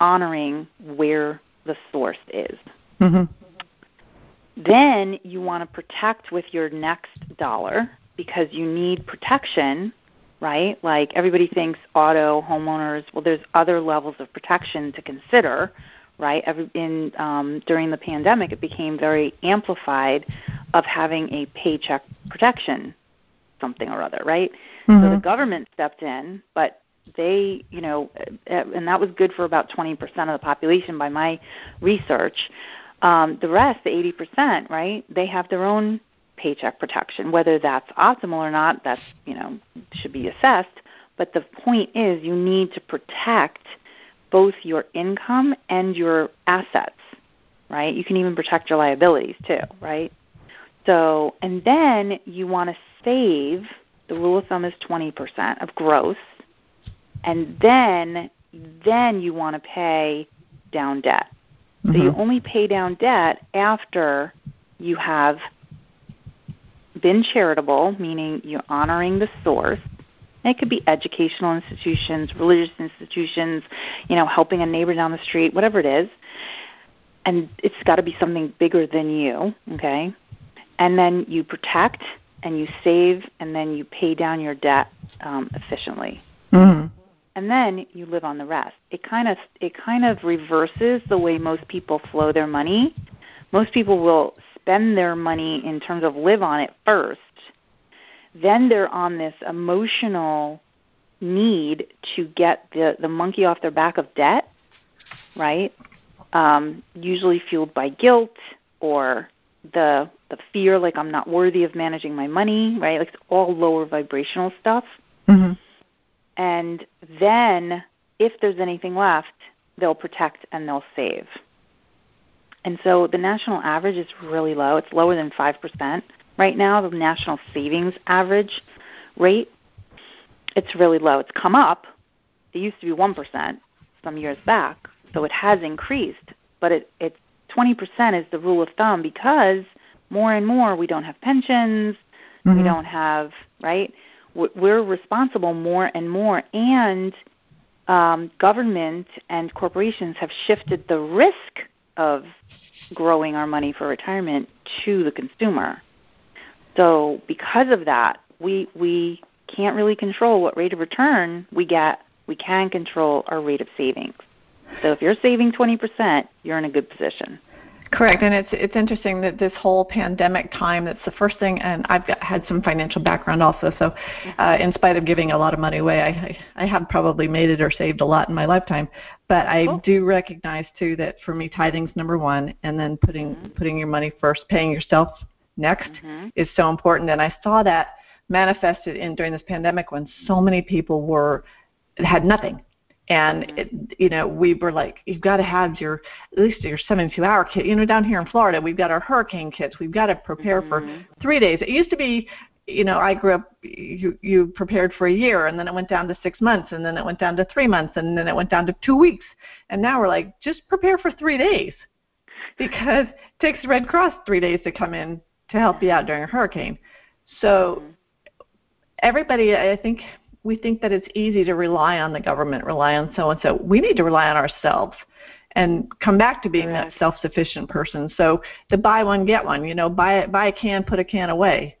honoring where the source is. Mhm. Then you want to protect with your next dollar because you need protection, right? Like everybody thinks auto, homeowners, well, there's other levels of protection to consider, right? Every, in um, during the pandemic, it became very amplified of having a paycheck protection, something or other, right? So the Mhm. government stepped in, but they, you know, uh, and that was good for about 20% of the population by my research. Um, the rest, the 80%, right? They have their own paycheck protection. Whether that's optimal or not, that's you know should be assessed. But the point is, you need to protect both your income and your assets, right? You can even protect your liabilities too, right? So, and then you want to save. The rule of thumb is 20% of gross, and then then you want to pay down debt. So you Mhm. only pay down debt after you have been charitable, meaning you're honoring the source. And it could be educational institutions, religious institutions, you know, helping a neighbor down the street, whatever it is. And it's got to be something bigger than you, okay? And then you protect and you save and then you pay down your debt um, efficiently Mhm. and then you live on the rest. It kind of it kind of reverses the way most people flow their money. Most people will spend their money in terms of live on it first. Then they're on this emotional need to get the the monkey off their back of debt, right? Um, usually fueled by guilt or the the fear like I'm not worthy of managing my money, right? Like it's all lower vibrational stuff. Mm-hmm. And then if there's anything left, they'll protect and they'll save. And so the national average is really low. It's lower than 5% right now, the national savings average rate. It's really low. It's come up. It used to be 1% some years back, so it has increased, but it, it's 20% is the rule of thumb because more and more we don't have pensions, mm-hmm. we don't have, right? We're responsible more and more, and um, government and corporations have shifted the risk of growing our money for retirement to the consumer. So because of that, we we can't really control what rate of return we get. We can control our rate of savings. So if you're saving 20%, you're in a good position. Correct, and it's it's interesting that this whole pandemic time. That's the first thing, and I've got, had some financial background also. So, uh, in spite of giving a lot of money away, I I have probably made it or saved a lot in my lifetime. But I cool. do recognize too that for me, tithing's number one, and then putting mm-hmm. putting your money first, paying yourself next, mm-hmm. is so important. And I saw that manifested in during this pandemic when so many people were had nothing and it, you know we were like you've got to have your at least your 72 hour kit. You know down here in florida we've got our hurricane kits. We've got to prepare mm-hmm. for three days. It used to be you know i grew up you you prepared for a year and then it went down to six months and then it went down to three months and then it went down to two weeks. And now we're like just prepare for three days. Because it takes the red cross three days to come in to help you out during a hurricane. So mm-hmm. everybody i think we think that it's easy to rely on the government, rely on so and so. We need to rely on ourselves and come back to being that self-sufficient person. So the buy one get one, you know, buy buy a can, put a can away,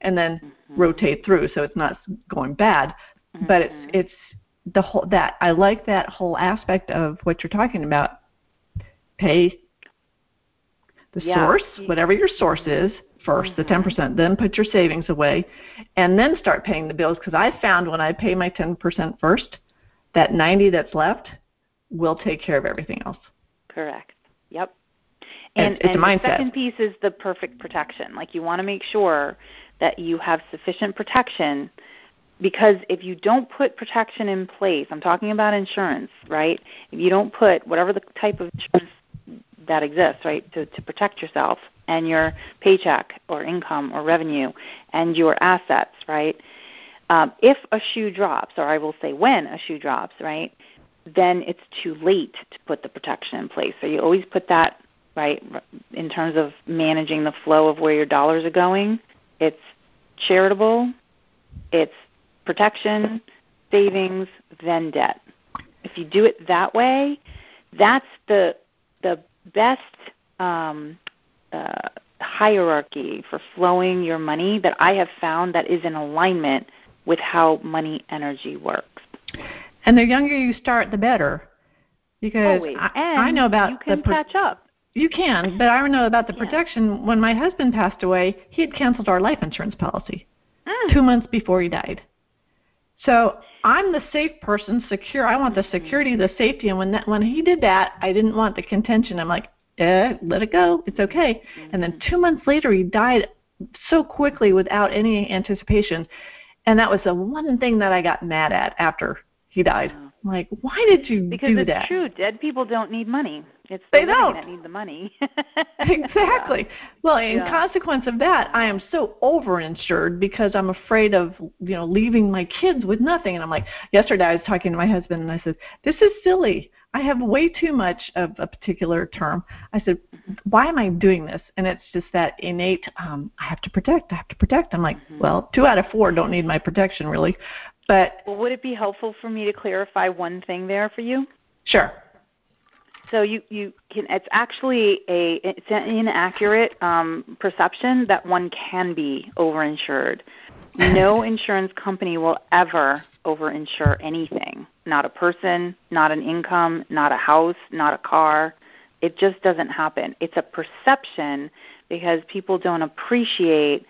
and then mm-hmm. rotate through so it's not going bad. Mm-hmm. But it's it's the whole that I like that whole aspect of what you're talking about. Pay the yeah. source, whatever your source is, 1st mm-hmm. the 10%, then put your savings away, and then start paying the bills. Because I found when I pay my 10% first, that 90 that's left will take care of everything else. Correct. Yep. And, it's, it's and the second piece is the perfect protection. Like you want to make sure that you have sufficient protection because if you don't put protection in place, I'm talking about insurance, right? If you don't put whatever the type of insurance that exists, right, to, to protect yourself, and your paycheck or income or revenue and your assets, right? Um, if a shoe drops, or I will say when a shoe drops, right, then it's too late to put the protection in place. So you always put that right in terms of managing the flow of where your dollars are going. It's charitable, it's protection, savings, then debt. If you do it that way, that's the the best um, uh, hierarchy for flowing your money that I have found that is in alignment with how money energy works. And the younger you start, the better. Because Always. I, and I know about you can the pro- catch up. You can, but I know about the protection. When my husband passed away, he had canceled our life insurance policy mm. two months before he died. So I'm the safe person, secure. I want the mm-hmm. security, the safety, and when that when he did that, I didn't want the contention. I'm like, eh, let it go. It's okay. Mm-hmm. And then two months later, he died so quickly without any anticipation. And that was the one thing that I got mad at after he died. Wow. Like, why did you because do that? Because it's true. Dead people don't need money. It's the they don't. that need the money. exactly. Yeah. Well, in yeah. consequence of that, I am so overinsured because I'm afraid of you know leaving my kids with nothing. And I'm like, yesterday I was talking to my husband and I said, this is silly. I have way too much of a particular term. I said, why am I doing this? And it's just that innate, um, I have to protect, I have to protect. I'm like, mm-hmm. well, two out of four don't need my protection really. But well, would it be helpful for me to clarify one thing there for you? Sure. So you you can it's actually a it's an inaccurate um, perception that one can be overinsured. No insurance company will ever overinsure anything. Not a person, not an income, not a house, not a car. It just doesn't happen. It's a perception because people don't appreciate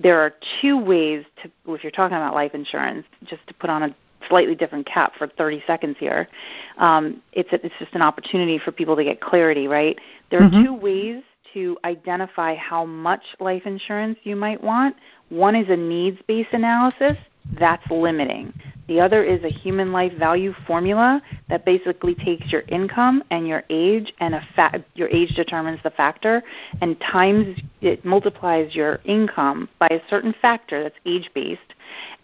there are two ways to if you're talking about life insurance, just to put on a slightly different cap for 30 seconds here. Um, it's a, it's just an opportunity for people to get clarity, right? There are mm-hmm. two ways to identify how much life insurance you might want. One is a needs based analysis, that's limiting. The other is a human life value formula that basically takes your income and your age, and a fa- your age determines the factor, and times it multiplies your income by a certain factor that's age based,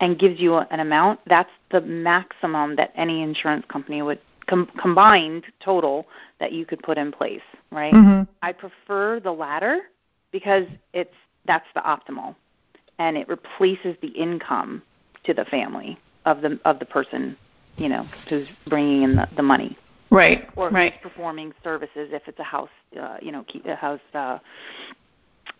and gives you an amount. That's the maximum that any insurance company would com- combined total that you could put in place. Right? Mm-hmm. I prefer the latter because it's that's the optimal, and it replaces the income to the family of the of the person, you know, who's bringing in the, the money. Right. Or right. performing services if it's a house, uh, you know, a house, uh,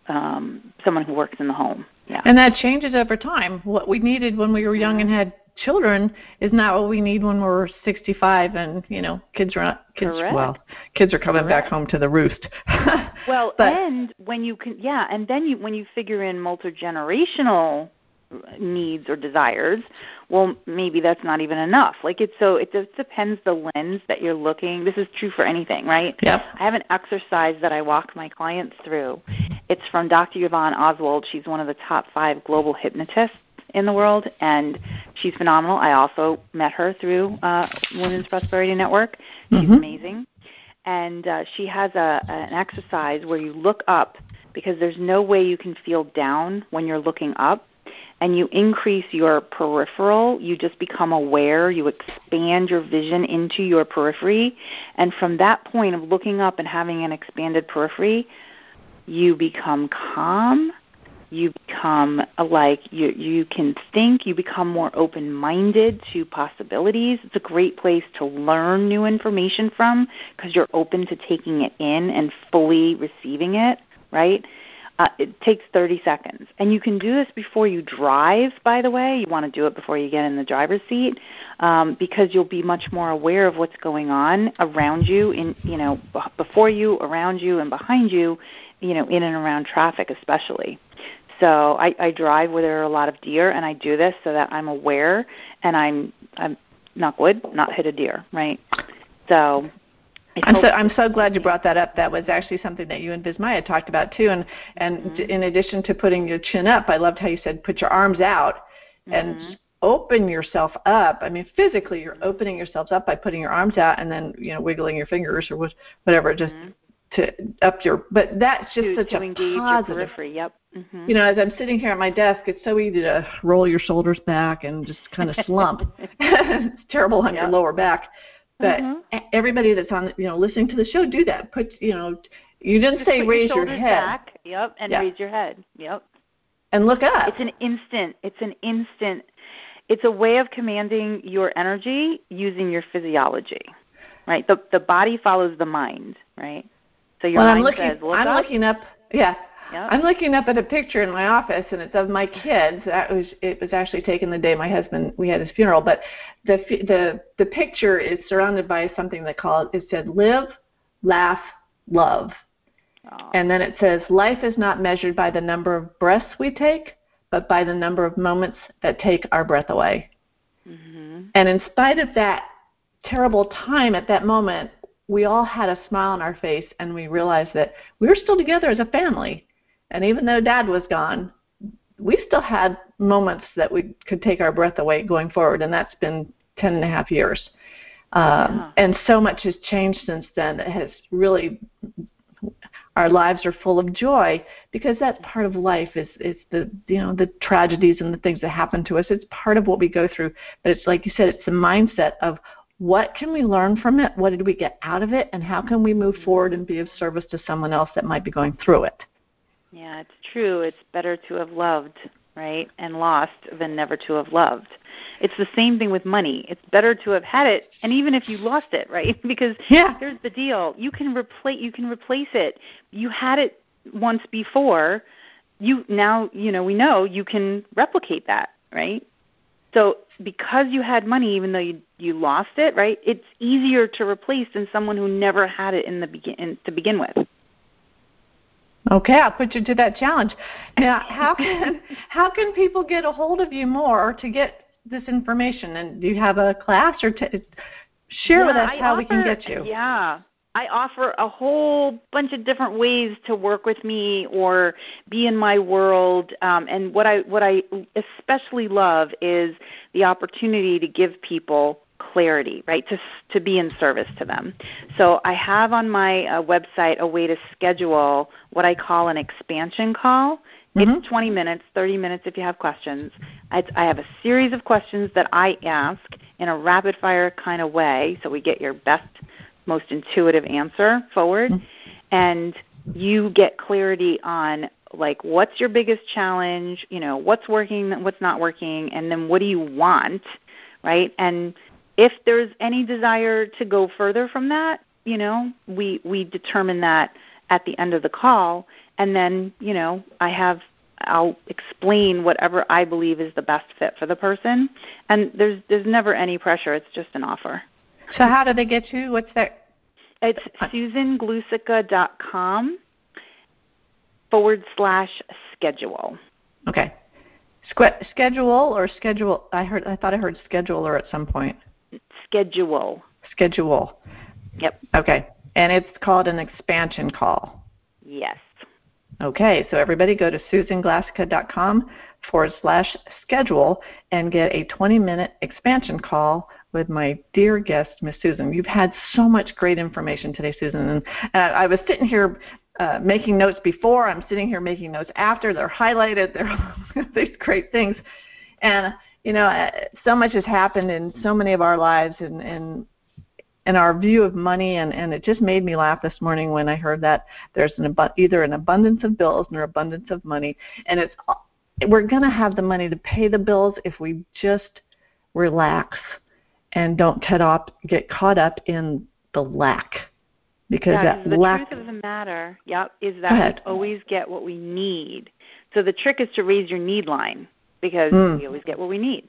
um, someone who works in the home. Yeah. And that changes over time. What we needed when we were young and had children is not what we need when we're 65 and you know kids are not kids Correct. well kids are coming Correct. back home to the roost well but, and when you can yeah and then you when you figure in multi generational needs or desires well maybe that's not even enough. Like it's so it just depends the lens that you're looking. This is true for anything right? Yep. i have an exercise that i walk my clients through. It's from dr yvonne oswald. She's one of the top five global hypnotists in the world and she's phenomenal. I also met her through uh, women's prosperity network. She's mm-hmm. amazing. And uh, she has a, an exercise where you look up because there's no way you can feel down when you're looking up and you increase your peripheral, you just become aware, you expand your vision into your periphery, and from that point of looking up and having an expanded periphery, you become calm, you become like you you can think, you become more open-minded to possibilities. It's a great place to learn new information from because you're open to taking it in and fully receiving it, right? Uh, it takes 30 seconds. And you can do this before you drive, by the way. You want to do it before you get in the driver's seat um, because you'll be much more aware of what's going on around you, in, you know, before you, around you, and behind you, you know, in and around traffic especially. So I, I drive where there are a lot of deer, and I do this so that I'm aware and I'm, I'm not wood, not hit a deer, right? So I'm so I'm so glad you brought that up. That was actually something that you and Vismaya talked about too. And and mm-hmm. in addition to putting your chin up, I loved how you said put your arms out and mm-hmm. open yourself up. I mean, physically, you're opening yourselves up by putting your arms out and then you know wiggling your fingers or whatever, just mm-hmm. to up your. But that's just to, such to a engage positive. Your periphery. Yep. Mm-hmm. You know, as I'm sitting here at my desk, it's so easy to roll your shoulders back and just kind of slump. it's terrible on yep. your lower back. But mm-hmm. everybody that's on, you know, listening to the show, do that. Put, you know, you didn't Just say raise your, your, head. Back. Yep, and yeah. raise your head. Yep. And look up. It's an instant. It's an instant. It's a way of commanding your energy using your physiology, right? The the body follows the mind, right? So your well, mind I'm looking, says, "Look I'm up." looking up. Yeah. Yep. I'm looking up at a picture in my office, and it's of my kids. That was it was actually taken the day my husband we had his funeral. But the the the picture is surrounded by something that called it said live, laugh, love, Aww. and then it says life is not measured by the number of breaths we take, but by the number of moments that take our breath away. Mm-hmm. And in spite of that terrible time at that moment, we all had a smile on our face, and we realized that we were still together as a family and even though dad was gone, we still had moments that we could take our breath away going forward, and that's been ten and a half years. Um, yeah. And so much has changed since then. It has really, our lives are full of joy because that's part of life. Is is the you know the tragedies and the things that happen to us. It's part of what we go through. But it's like you said, it's the mindset of what can we learn from it? What did we get out of it? And how can we move forward and be of service to someone else that might be going through it? Yeah, it's true. It's better to have loved, right, and lost than never to have loved. It's the same thing with money. It's better to have had it, and even if you lost it, right? Because yeah. here's the deal: you can replace you can replace it. You had it once before. You now you know we know you can replicate that, right? So because you had money, even though you you lost it, right? It's easier to replace than someone who never had it in the begin to begin with. Okay, I'll put you to that challenge. Now, how can how can people get a hold of you more to get this information? And do you have a class or t- share yeah, with us I how offer, we can get you? Yeah. I offer a whole bunch of different ways to work with me or be in my world. Um, and what I what I especially love is the opportunity to give people clarity, right? To to be in service to them. So I have on my uh, website a way to schedule what I call an expansion call. It's mm-hmm. 20 minutes, 30 minutes if you have questions. I, I have a series of questions that I ask in a rapid fire kind of way, so we get your best most intuitive answer forward mm-hmm. and you get clarity on like what's your biggest challenge you know what's working what's not working and then what do you want right and if there's any desire to go further from that you know we we determine that at the end of the call and then you know i have I'll explain whatever I believe is the best fit for the person. And there's there's never any pressure. It's just an offer. So how do they get you? What's that? It's susanglusica.com forward slash schedule. Okay. Sque- schedule or schedule? I heard. I thought I heard scheduler at some point. Schedule. Schedule. Yep. Okay. And it's called an expansion call. Yes. Okay, so everybody go to susanglusica.com forward slash schedule and get a 20 minute expansion call with my dear guest, Miss Susan. You've had so much great information today, Susan. And uh, I was sitting here uh, making notes before. I'm sitting here making notes after. They're highlighted. They're these great things. And you know, uh, so much has happened in so many of our lives, and and and our view of money and and it just made me laugh this morning when I heard that there's an abu- either an abundance of bills or abundance of money. And it's we're going to have the money to pay the bills if we just relax and don't get up get caught up in the lack. Because yeah, that the lack truth of the matter yep is that we always get what we need. So the trick is to raise your need line because mm. we always get what we need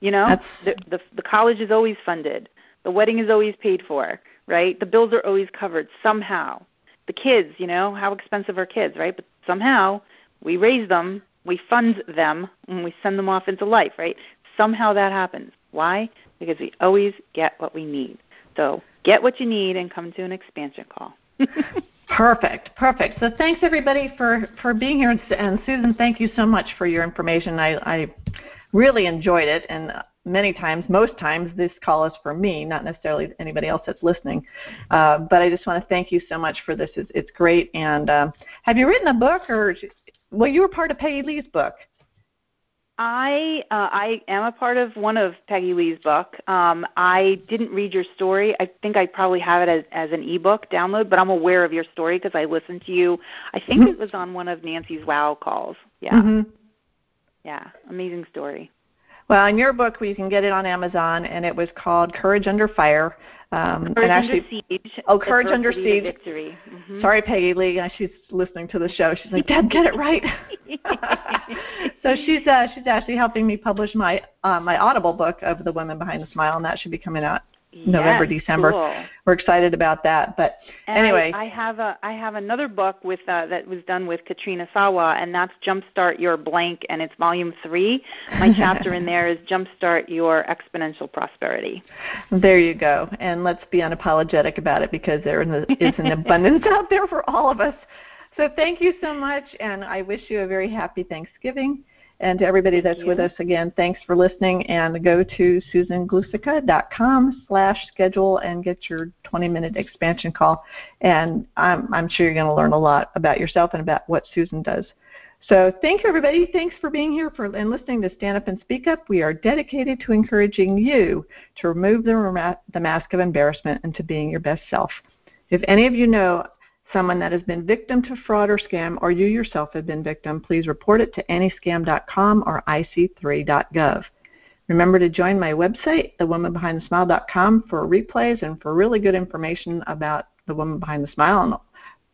you know the, the the college is always funded the wedding is always paid for, right? The bills are always covered somehow. The kids, you know, how expensive are kids, right? But somehow we raise them, we fund them, and we send them off into life, right? Somehow that happens. Why? Because we always get what we need. So get what you need and come to an expansion call. Perfect, perfect. So thanks everybody for for being here, and and Susan, thank you so much for your information. I, I really enjoyed it, and many times, most times, this call is for me, not necessarily anybody else that's listening. Uh, but I just want to thank you so much for this. It's, it's great. And um, have you written a book, or well, you were part of Peggy Lee's book? I uh, I am a part of one of Peggy Lee's book. Um, I didn't read your story. I think I probably have it as, as an ebook download, but I'm aware of your story because I listened to you. I think mm-hmm. it was on one of Nancy's Wow calls. Yeah. Mm-hmm. Yeah, amazing story. Well, in your book, you can get it on Amazon, and it was called Courage Under Fire. Um, Courage actually, Under Siege. Oh, Courage Under Siege. Victory. Mm-hmm. Sorry, Peggy Lee. She's listening to the show. She's like, Deb, get it right. so she's uh, she's actually helping me publish my uh, my Audible book of the women behind the smile, and that should be coming out November, yes, December. Cool. We're excited about that. But and anyway, I, I, have a I have another book with uh, that was done with Katrina Sawa, and that's Jumpstart Your Blank, and it's volume three. My chapter in there is Jumpstart Your Exponential Prosperity. There you go, and let's be unapologetic about it because there is an abundance out there for all of us. So thank you so much, and I wish you a very happy Thanksgiving. And to everybody Thank that's you. with us again, thanks for listening. And go to susanglusica.com slash schedule and get your 20-minute expansion call. And I'm, I'm sure you're going to learn a lot about yourself and about what Susan does. So thank you, everybody. Thanks for being here for, and listening to Stand Up and Speak Up. We are dedicated to encouraging you to remove the, the mask of embarrassment and to being your best self. If any of you know someone that has been victim to fraud or scam, or you yourself have been victim, please report it to anyscam.com or ic3.gov. Remember to join my website, thewomanbehindthesmile.com, for replays and for really good information about the woman behind the smile and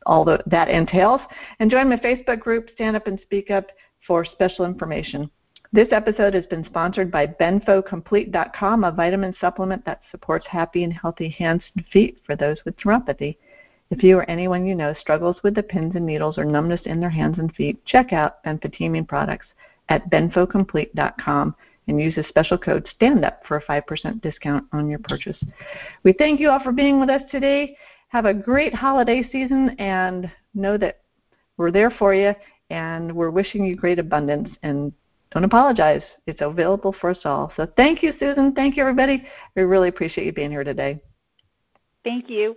all that that entails. And join my Facebook group, Stand Up and Speak Up, for special information. This episode has been sponsored by BenfoComplete.com, a vitamin supplement that supports happy and healthy hands and feet for those with neuropathy. If you or anyone you know struggles with the pins and needles or numbness in their hands and feet, check out benfotiamine products at benfocomplete.com and use the special code STANDUP for a 5% discount on your purchase. We thank you all for being with us today. Have a great holiday season and know that we're there for you and we're wishing you great abundance and don't apologize. It's available for us all. So thank you, Susan. Thank you, everybody. We really appreciate you being here today. Thank you.